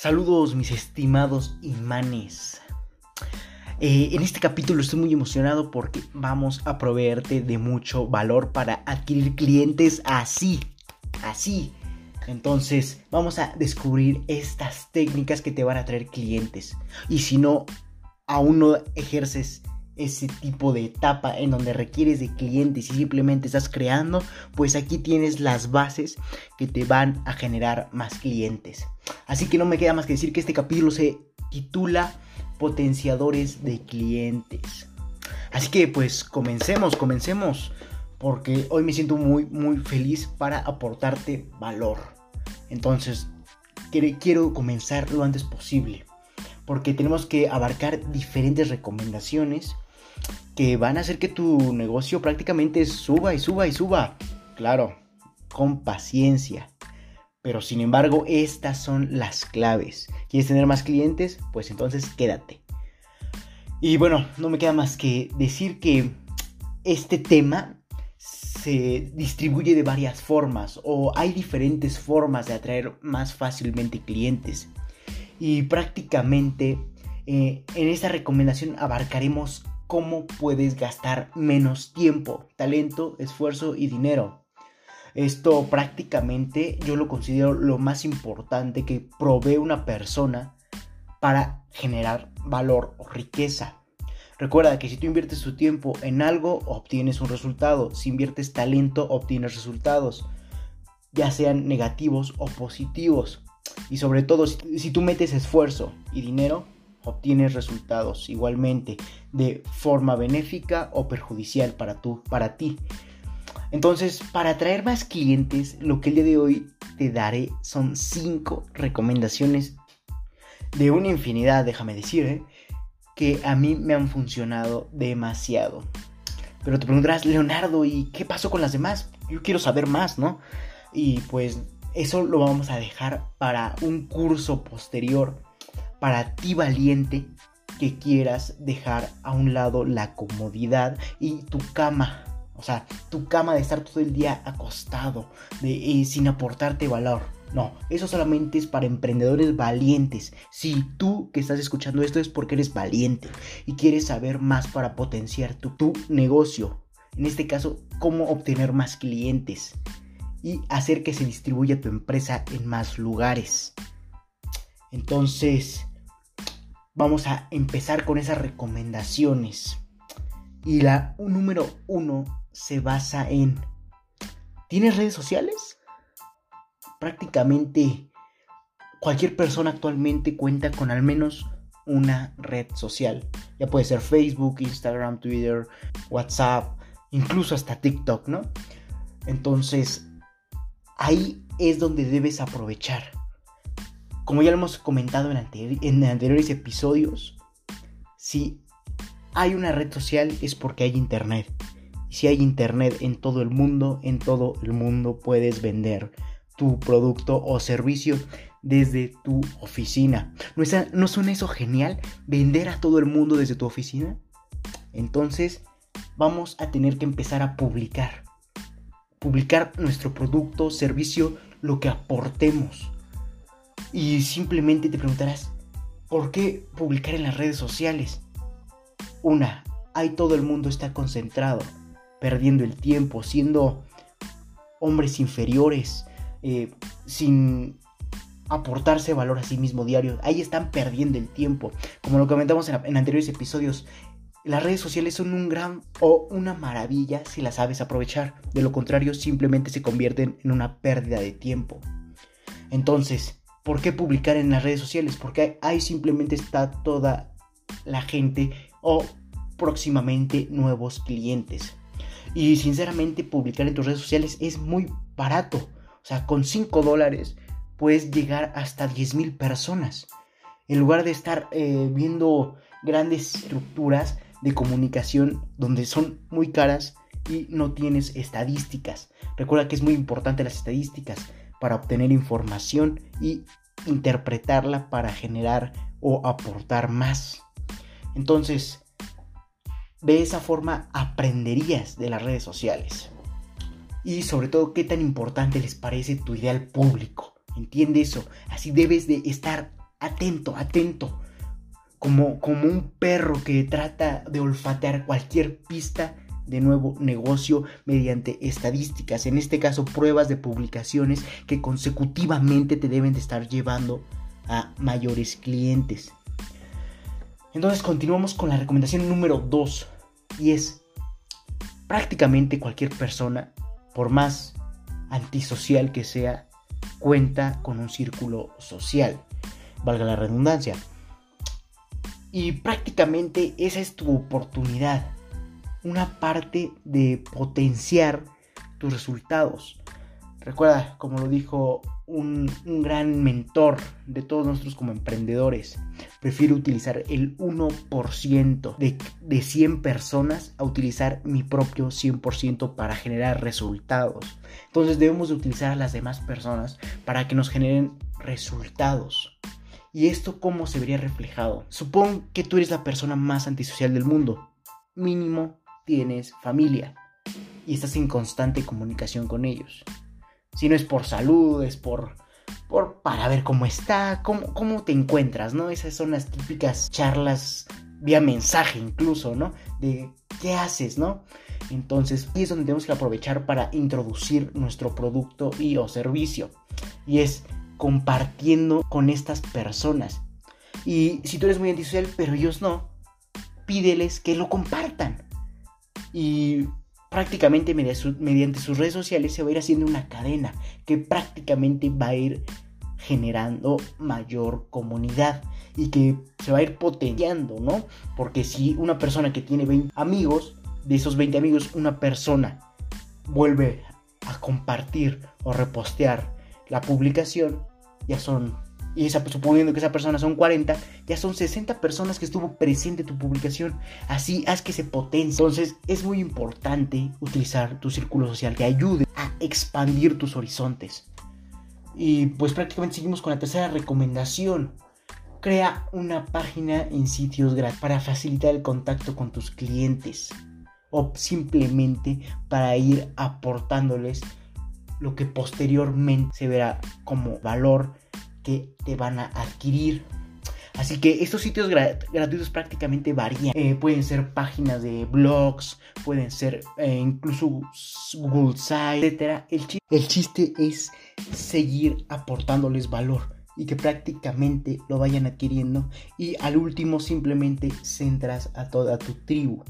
Saludos mis estimados imanes. Eh, en este capítulo estoy muy emocionado porque vamos a proveerte de mucho valor para adquirir clientes así, así. Entonces vamos a descubrir estas técnicas que te van a traer clientes. Y si no, aún no ejerces ese tipo de etapa en donde requieres de clientes y simplemente estás creando, pues aquí tienes las bases que te van a generar más clientes. Así que no me queda más que decir que este capítulo se titula Potenciadores de clientes. Así que pues comencemos, comencemos, porque hoy me siento muy, muy feliz para aportarte valor. Entonces, quiero comenzar lo antes posible porque tenemos que abarcar diferentes recomendaciones que van a hacer que tu negocio prácticamente suba y suba y suba. Claro, con paciencia. Pero sin embargo, estas son las claves. ¿Quieres tener más clientes? Pues entonces quédate. Y bueno, no me queda más que decir que este tema se distribuye de varias formas o hay diferentes formas de atraer más fácilmente clientes. Y prácticamente eh, en esta recomendación abarcaremos cómo puedes gastar menos tiempo, talento, esfuerzo y dinero. Esto prácticamente yo lo considero lo más importante que provee una persona para generar valor o riqueza. Recuerda que si tú inviertes tu tiempo en algo, obtienes un resultado. Si inviertes talento, obtienes resultados, ya sean negativos o positivos. Y sobre todo, si, tú metes esfuerzo y dinero, obtienes resultados igualmente de forma benéfica o perjudicial para, tú, para ti. Entonces, para atraer más clientes, lo que el día de hoy te daré son 5 recomendaciones de una infinidad, déjame decir, ¿eh? que a mí me han funcionado demasiado. Pero te preguntarás, Leonardo, ¿y qué pasó con las demás? Yo quiero saber más, ¿no? Y pues eso lo vamos a dejar para un curso posterior para ti valiente que quieras dejar a un lado la comodidad y tu cama. O sea, tu cama de estar todo el día acostado, sin aportarte valor. No, eso solamente es para emprendedores valientes. Si tú que estás escuchando esto es porque eres valiente y quieres saber más para potenciar tu, tu negocio. En este caso, cómo obtener más clientes y hacer que se distribuya tu empresa en más lugares. Entonces, vamos a empezar con esas recomendaciones. Y la número uno se basa en, ¿tienes redes sociales? Prácticamente cualquier persona actualmente cuenta con al menos una red social. Ya puede ser Facebook, Instagram, Twitter, WhatsApp, incluso hasta TikTok, ¿no? Entonces, ahí es donde debes aprovechar. Como ya lo hemos comentado en, anteriores episodios, si hay una red social es porque hay internet. Y si hay internet en todo el mundo, en todo el mundo puedes vender tu producto o servicio desde tu oficina. ¿No, es, ¿No suena eso genial? ¿Vender a todo el mundo desde tu oficina? Entonces vamos a tener que empezar a publicar. Publicar nuestro producto, servicio, lo que aportemos. Y simplemente te preguntarás, ¿por qué publicar en las redes sociales? Una, ahí todo el mundo está concentrado, perdiendo el tiempo, siendo hombres inferiores, eh, sin aportarse valor a sí mismo diario. Ahí están perdiendo el tiempo. Como lo comentamos en, en, anteriores episodios, las redes sociales son un gran o una maravilla si las sabes aprovechar. De lo contrario, simplemente se convierten en una pérdida de tiempo. Entonces, ¿Por qué publicar en las redes sociales? Porque ahí simplemente está toda la gente o próximamente nuevos clientes. Y sinceramente publicar en tus redes sociales es muy barato. O sea, con 5 dólares puedes llegar hasta 10 mil personas. En lugar de estar eh, viendo grandes estructuras de comunicación donde son muy caras y no tienes estadísticas. Recuerda que es muy importante las estadísticas para obtener información y interpretarla para generar o aportar más. Entonces, de esa forma aprenderías de las redes sociales. Y sobre todo, qué tan importante les parece tu ideal público. Entiende eso. Así debes de estar atento, atento. Como, como un perro que trata de olfatear cualquier pista de nuevo negocio mediante estadísticas, en este caso pruebas de publicaciones que consecutivamente te deben de estar llevando a mayores clientes. Entonces continuamos con la recomendación número 2 y es prácticamente cualquier persona, por más antisocial que sea, cuenta con un círculo social, valga la redundancia. Y prácticamente esa es tu oportunidad, una parte de potenciar tus resultados. Recuerda, como lo dijo un, gran mentor de todos nosotros como emprendedores, prefiero utilizar el 1% de, de 100 personas a utilizar mi propio 100% para generar resultados. Entonces debemos de utilizar a las demás personas para que nos generen resultados. ¿Y esto cómo se vería reflejado? Supón que tú eres la persona más antisocial del mundo. Mínimo tienes familia y estás en constante comunicación con ellos. Si no es por salud, es por, por para ver cómo está, cómo, cómo te encuentras, ¿no? Esas son las típicas charlas vía mensaje incluso, ¿no? De qué haces, ¿no? Entonces, aquí es donde tenemos que aprovechar para introducir nuestro producto y o servicio. Y es compartiendo con estas personas. Y si tú eres muy antisocial, pero ellos no, pídeles que lo compartan. Y prácticamente mediante sus redes sociales se va a ir haciendo una cadena que prácticamente va a ir generando mayor comunidad y que se va a ir potenciando, ¿no? Porque si una persona que tiene 20 amigos, de esos 20 amigos, una persona vuelve a compartir o repostear la publicación, ya son y esa, suponiendo que esa persona son 40, ya son 60 personas que estuvo presente tu publicación. Así haz que se potencie. Entonces es muy importante utilizar tu círculo social que ayude a expandir tus horizontes. Y pues prácticamente seguimos con la tercera recomendación. Crea una página en sitios gratis para facilitar el contacto con tus clientes o simplemente para ir aportándoles lo que posteriormente se verá como valor te van a adquirir. Así que estos sitios gratuitos prácticamente varían. Eh, pueden ser páginas de blogs, pueden ser eh, incluso Google Sites, etc. El, el chiste es seguir aportándoles valor y que prácticamente lo vayan adquiriendo. Y al último simplemente centras a toda tu tribu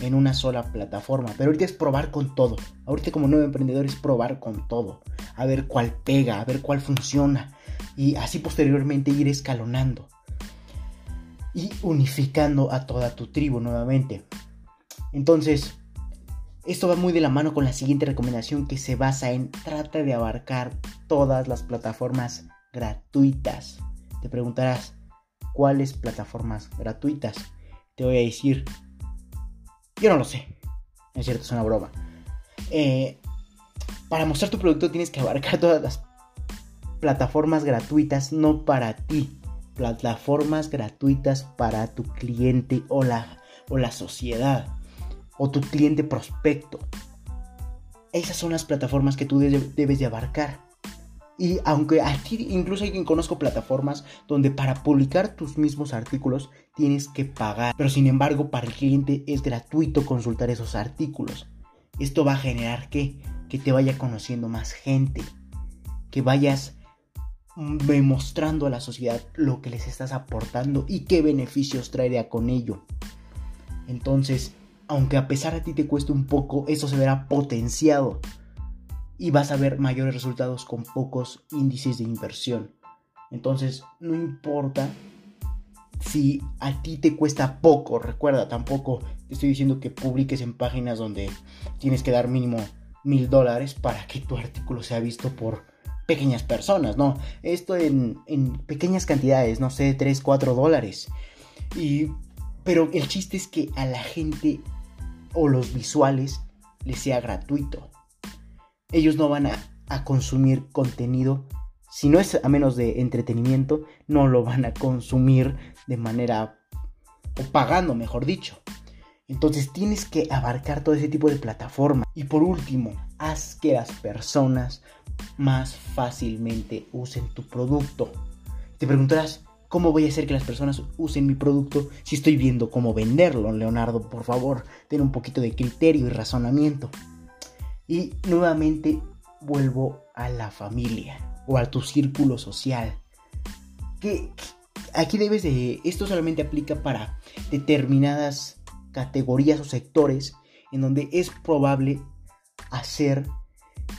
en una sola plataforma. Pero ahorita es probar con todo. Ahorita como nuevo emprendedor es probar con todo. A ver cuál pega, a ver cuál funciona y así posteriormente ir escalonando y unificando a toda tu tribu nuevamente. Entonces, esto va muy de la mano con la siguiente recomendación que se basa en trata de abarcar todas las plataformas gratuitas. Te preguntarás, ¿cuáles plataformas gratuitas? Te voy a decir, yo no lo sé. Es cierto, es una broma. Eh, para mostrar tu producto tienes que abarcar todas las plataformas gratuitas no para ti, plataformas gratuitas para tu cliente o la, o la sociedad o tu cliente prospecto. Esas son las plataformas que tú debes de abarcar. Y aunque aquí incluso hay quien conozco plataformas donde para publicar tus mismos artículos tienes que pagar. Pero sin embargo para el cliente es gratuito consultar esos artículos. Esto va a generar que, que te vaya conociendo más gente. Que vayas demostrando a la sociedad lo que les estás aportando y qué beneficios traería con ello. Entonces, aunque a pesar de ti te cueste un poco, eso se verá potenciado y vas a ver mayores resultados con pocos índices de inversión. Entonces, no importa si a ti te cuesta poco, recuerda, tampoco te estoy diciendo que publiques en páginas donde tienes que dar mínimo mil dólares para que tu artículo sea visto por pequeñas personas, no. Esto en, pequeñas cantidades, no sé, 3, 4 dólares. Y, pero el chiste es que a la gente o los visuales les sea gratuito. Ellos no van a, a consumir contenido, si no es a menos de entretenimiento, no lo van a consumir de manera, o pagando, mejor dicho. Entonces tienes que abarcar todo ese tipo de plataforma. Y por último, haz que las personas más fácilmente usen tu producto. Te preguntarás, ¿Cómo voy a hacer que las personas usen mi producto si estoy viendo cómo venderlo? Leonardo, por favor, ten un poquito de criterio y razonamiento. Y nuevamente vuelvo a la familia o a tu círculo social. Que aquí debes de... Esto solamente aplica para determinadas categorías o sectores en donde es probable hacer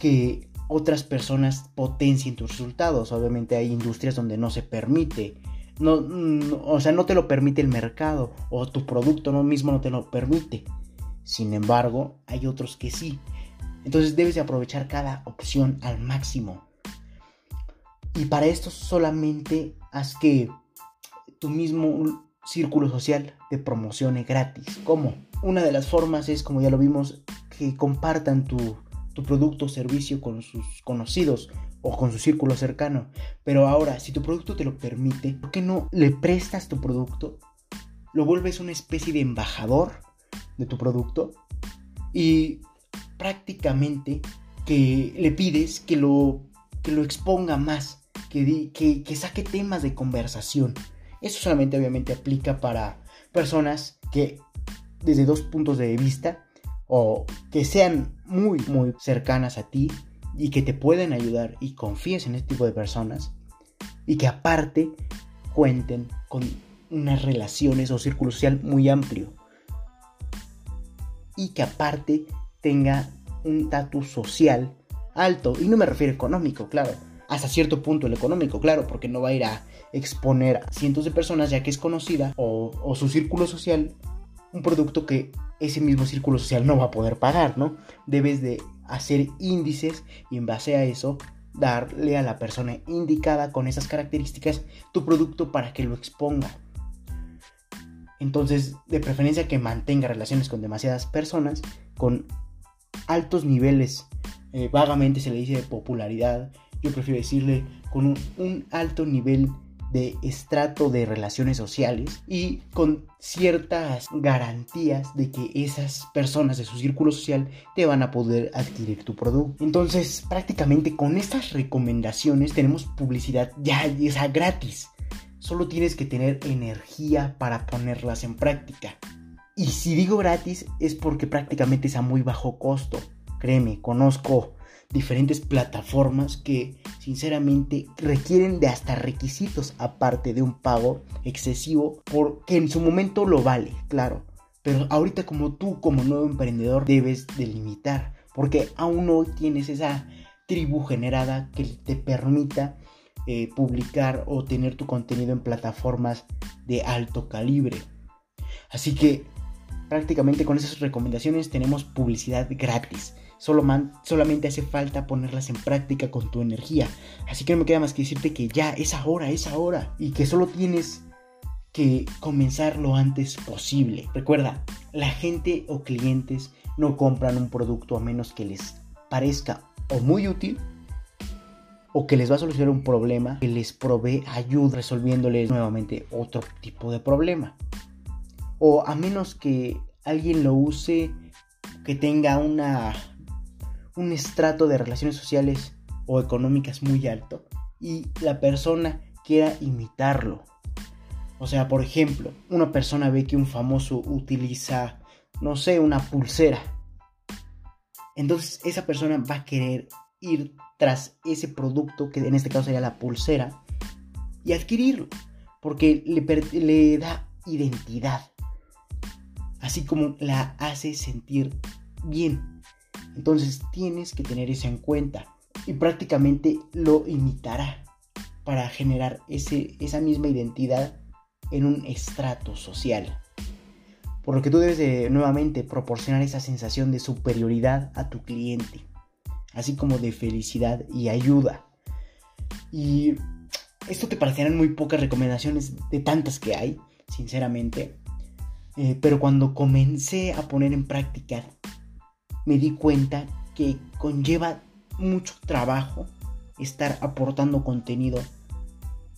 que otras personas potencien tus resultados. Obviamente hay industrias donde no se permite. No, o sea, no te lo permite el mercado o tu producto no mismo no te lo permite. Sin embargo, hay otros que sí. Entonces debes de aprovechar cada opción al máximo. Y para esto solamente haz que tu mismo círculo social te promocione gratis. ¿Cómo? Una de las formas es, como ya lo vimos, que compartan tu, tu producto o servicio con sus conocidos o con su círculo cercano. Pero ahora, si tu producto te lo permite, ¿por qué no le prestas tu producto? Lo vuelves una especie de embajador de tu producto y prácticamente que le pides que lo, que lo exponga más, que, que, que saque temas de conversación. Eso solamente obviamente aplica para personas que desde dos puntos de vista o que sean muy muy cercanas a ti y que te pueden ayudar y confíes en este tipo de personas y que aparte cuenten con unas relaciones o círculo social muy amplio y que aparte tenga un estatus social alto y no me refiero económico claro hasta cierto punto el económico claro porque no va a ir a exponer a cientos de personas ya que es conocida o, su círculo social un producto que ese mismo círculo social no va a poder pagar, ¿no? Debes de hacer índices y en base a eso darle a la persona indicada con esas características tu producto para que lo exponga. Entonces, de preferencia que mantenga relaciones con demasiadas personas, con altos niveles, eh, vagamente se le dice de popularidad, yo prefiero decirle con un, alto nivel de estrato de relaciones sociales y con ciertas garantías de que esas personas de su círculo social te van a poder adquirir tu producto. Entonces, prácticamente con estas recomendaciones tenemos publicidad ya esa gratis. Solo tienes que tener energía para ponerlas en práctica. Y si digo gratis es porque prácticamente es a muy bajo costo. Créeme, conozco diferentes plataformas que sinceramente requieren de hasta requisitos aparte de un pago excesivo porque en su momento lo vale, claro. Pero ahorita como tú como nuevo emprendedor debes delimitar porque aún no tienes esa tribu generada que te permita eh, publicar o tener tu contenido en plataformas de alto calibre. Así que prácticamente con esas recomendaciones tenemos publicidad gratis solamente hace falta ponerlas en práctica con tu energía. Así que no me queda más que decirte que ya es ahora, es ahora. Y que solo tienes que comenzar lo antes posible. Recuerda, la gente o clientes no compran un producto a menos que les parezca o muy útil o que les va a solucionar un problema que les provee ayuda resolviéndoles nuevamente otro tipo de problema. O a menos que alguien lo use que tenga una un estrato de relaciones sociales o económicas muy alto y la persona quiera imitarlo. O sea, por ejemplo, una persona ve que un famoso utiliza, no sé, una pulsera. Entonces esa persona va a querer ir tras ese producto, que en este caso sería la pulsera, y adquirirlo, porque le, le da identidad, así como la hace sentir bien. Entonces tienes que tener eso en cuenta y prácticamente lo imitará para generar ese, esa misma identidad en un estrato social. Por lo que tú debes de nuevamente proporcionar esa sensación de superioridad a tu cliente, así como de felicidad y ayuda. Y esto te parecerán muy pocas recomendaciones de tantas que hay, sinceramente. Eh, pero cuando comencé a poner en práctica me di cuenta que conlleva mucho trabajo estar aportando contenido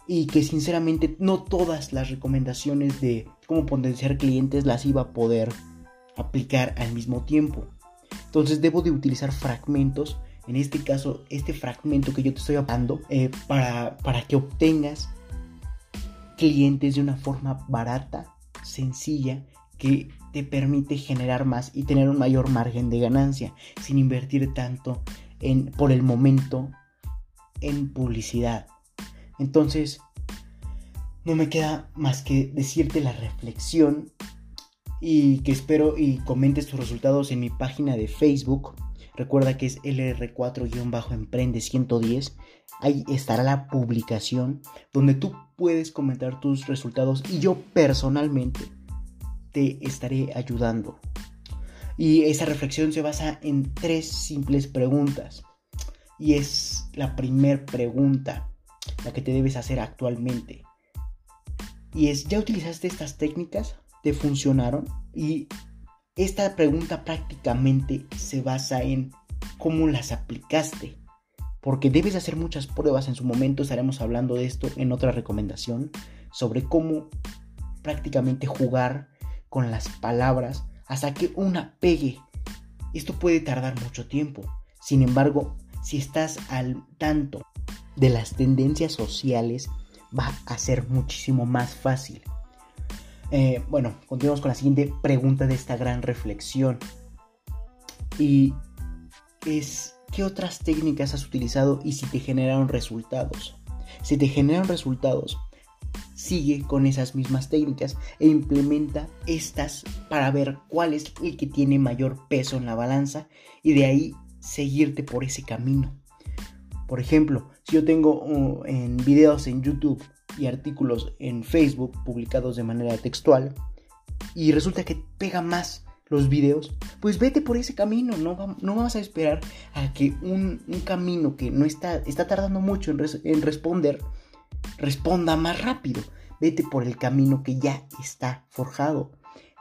y que sinceramente no todas las recomendaciones de cómo potenciar clientes las iba a poder aplicar al mismo tiempo. Entonces debo de utilizar fragmentos, en este caso este fragmento que yo te estoy hablando, eh, para, para que obtengas clientes de una forma barata, sencilla, que te permite generar más y tener un mayor margen de ganancia sin invertir tanto en por el momento en publicidad. Entonces, no me queda más que decirte la reflexión y que espero y comentes tus resultados en mi página de Facebook. Recuerda que es LR4-Emprende 110. Ahí estará la publicación donde tú puedes comentar tus resultados y yo personalmente te estaré ayudando. Y esa reflexión se basa en tres simples preguntas. Y es la primera pregunta, la que te debes hacer actualmente. Y es, ¿ya utilizaste estas técnicas? ¿Te funcionaron? Y esta pregunta prácticamente se basa en cómo las aplicaste. Porque debes hacer muchas pruebas. En su momento estaremos hablando de esto en otra recomendación. Sobre cómo prácticamente jugar con las palabras hasta que una pegue. Esto puede tardar mucho tiempo. Sin embargo, si estás al tanto de las tendencias sociales, va a ser muchísimo más fácil. Eh, bueno, continuamos con la siguiente pregunta de esta gran reflexión. Y es, ¿qué otras técnicas has utilizado y si te generaron resultados? Si te generan resultados, sigue con esas mismas técnicas e implementa estas para ver cuál es el que tiene mayor peso en la balanza y de ahí seguirte por ese camino. Por ejemplo, si yo tengo uh, en videos en YouTube y artículos en Facebook publicados de manera textual y resulta que pega más los videos, pues vete por ese camino, no, no vas a esperar a que un, camino que no está, está tardando mucho en, en responder, responda más rápido. Vete por el camino que ya está forjado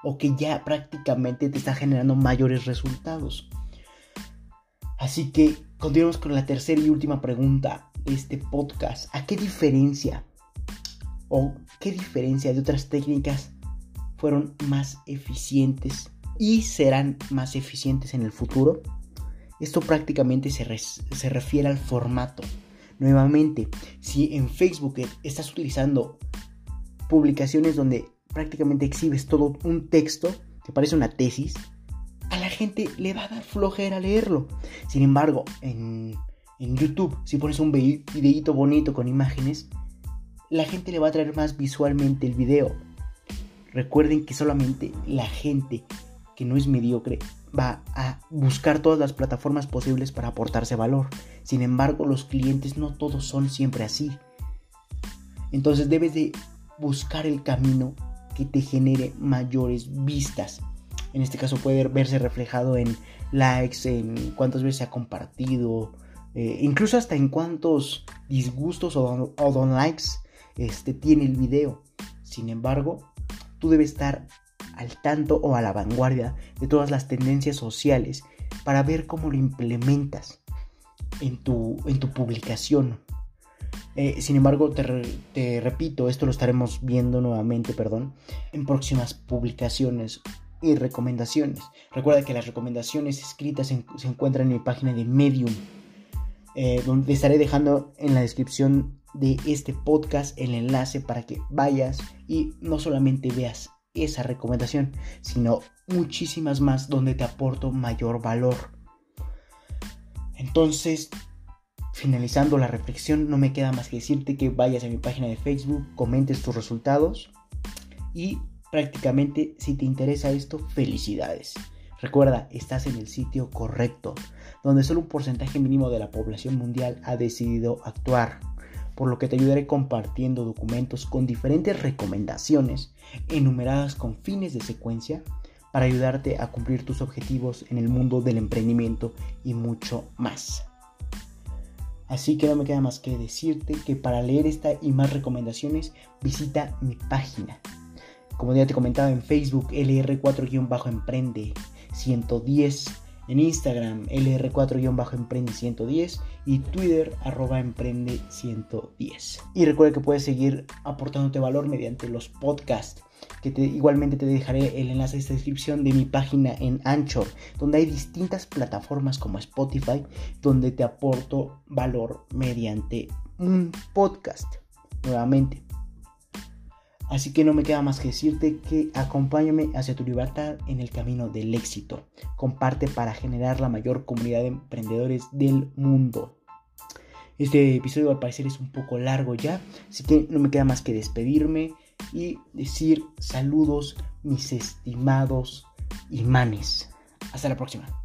o que ya prácticamente te está generando mayores resultados. Así que continuamos con la tercera y última pregunta de este podcast. ¿A qué diferencia o qué diferencia de otras técnicas fueron más eficientes y serán más eficientes en el futuro? Esto prácticamente se, se refiere al formato. Nuevamente, si en Facebook estás utilizando publicaciones donde prácticamente exhibes todo un texto, que parece una tesis, a la gente le va a dar flojera leerlo. Sin embargo, en, en YouTube, si pones un videito bonito con imágenes, la gente le va a traer más visualmente el video. Recuerden que solamente la gente que no es mediocre va a buscar todas las plataformas posibles para aportarse valor. Sin embargo, los clientes no todos son siempre así. Entonces debes de buscar el camino que te genere mayores vistas. En este caso puede verse reflejado en likes, en cuántas veces se ha compartido, eh, incluso hasta en cuántos disgustos o, don likes este, tiene el video. Sin embargo, tú debes estar al tanto o a la vanguardia de todas las tendencias sociales para ver cómo lo implementas en tu, en tu publicación. Eh, sin embargo, te, repito, esto lo estaremos viendo nuevamente, perdón, en próximas publicaciones y recomendaciones. Recuerda que las recomendaciones escritas se encuentran en mi página de Medium, eh, donde estaré dejando en la descripción de este podcast el enlace para que vayas y no solamente veas esa recomendación, sino muchísimas más donde te aporto mayor valor. Entonces, finalizando la reflexión, no me queda más que decirte que vayas a mi página de Facebook, comentes tus resultados y prácticamente si te interesa esto, felicidades. Recuerda, estás en el sitio correcto, donde solo un porcentaje mínimo de la población mundial ha decidido actuar, por lo que te ayudaré compartiendo documentos con diferentes recomendaciones enumeradas con fines de secuencia para ayudarte a cumplir tus objetivos en el mundo del emprendimiento y mucho más. Así que no me queda más que decirte que para leer esta y más recomendaciones visita mi página. Como ya te comentaba en Facebook, LR4-Emprende 110, en Instagram, LR4-Emprende 110 y Twitter, arroba Emprende 110. Y recuerda que puedes seguir aportándote valor mediante los podcasts que igualmente te dejaré el enlace de esta descripción de mi página en Anchor, donde hay distintas plataformas como Spotify, donde te aporto valor mediante un podcast. Nuevamente, Así que no me queda más que decirte que acompáñame hacia tu libertad en el camino del éxito. Comparte para generar la mayor comunidad de emprendedores del mundo. Este episodio al parecer es un poco largo ya, así que no me queda más que despedirme y decir saludos mis estimados imanes. Hasta la próxima.